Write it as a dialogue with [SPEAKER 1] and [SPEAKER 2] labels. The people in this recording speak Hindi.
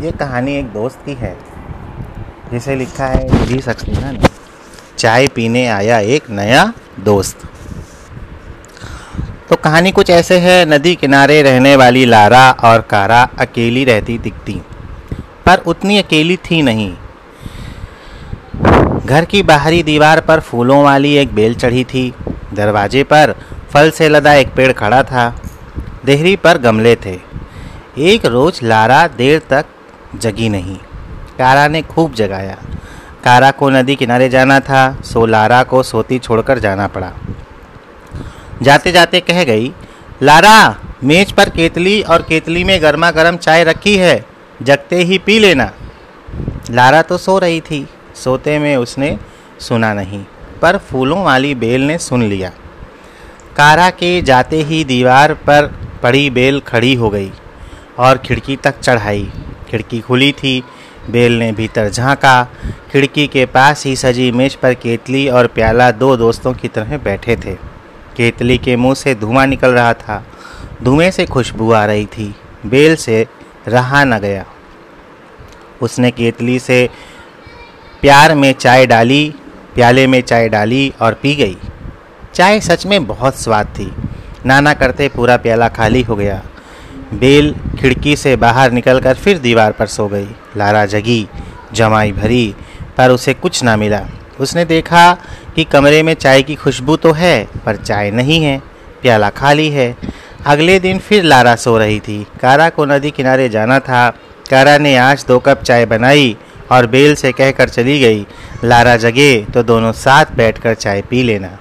[SPEAKER 1] ये कहानी एक दोस्त की है, जिसे लिखा है निधि सक्सेना ने। चाय पीने आया एक नया दोस्त। तो कहानी कुछ ऐसे है, नदी किनारे रहने वाली लारा और कारा अकेली रहती दिखती, पर उतनी अकेली थी नहीं। घर की बाहरी दीवार पर फूलों वाली एक बेल चढ़ी थी। दरवाजे पर फल से लदा एक पेड़ खड़ा था। देहरी पर गमले थे। एक रोज लारा देर तक जगी नहीं। कारा ने खूब जगाया। कारा को नदी किनारे जाना था, सो लारा को सोती छोड़कर जाना पड़ा। जाते जाते कह गई, लारा, मेज पर केतली और केतली में गर्मा गर्म चाय रखी है, जगते ही पी लेना। लारा तो सो रही थी, सोते में उसने सुना नहीं, पर फूलों वाली बेल ने सुन लिया। कारा के जाते ही दीवार पर पड़ी बेल खड़ी हो गई और खिड़की तक चढ़ाई। खिड़की खुली थी। बेल ने भीतर झांका। खिड़की के पास ही सजी मेज पर केतली और प्याला दो दोस्तों की तरह बैठे थे। केतली के मुँह से धुआँ निकल रहा था। धुएँ से खुशबू आ रही थी। बेल से रहा न गया। उसने केतली से प्यार में चाय डाली, प्याले में चाय डाली और पी गई। चाय सच में बहुत स्वाद थी। नाना करते पूरा प्याला खाली हो गया। बेल खिड़की से बाहर निकलकर फिर दीवार पर सो गई। लारा जगी, जमाई भरी, पर उसे कुछ ना मिला। उसने देखा कि कमरे में चाय की खुशबू तो है, पर चाय नहीं है, प्याला खाली है। अगले दिन फिर लारा सो रही थी। कारा को नदी किनारे जाना था। कारा ने आज दो कप चाय बनाई और बेल से कहकर चली गई, लारा जगे तो दोनों साथ बैठकर चाय पी लेना।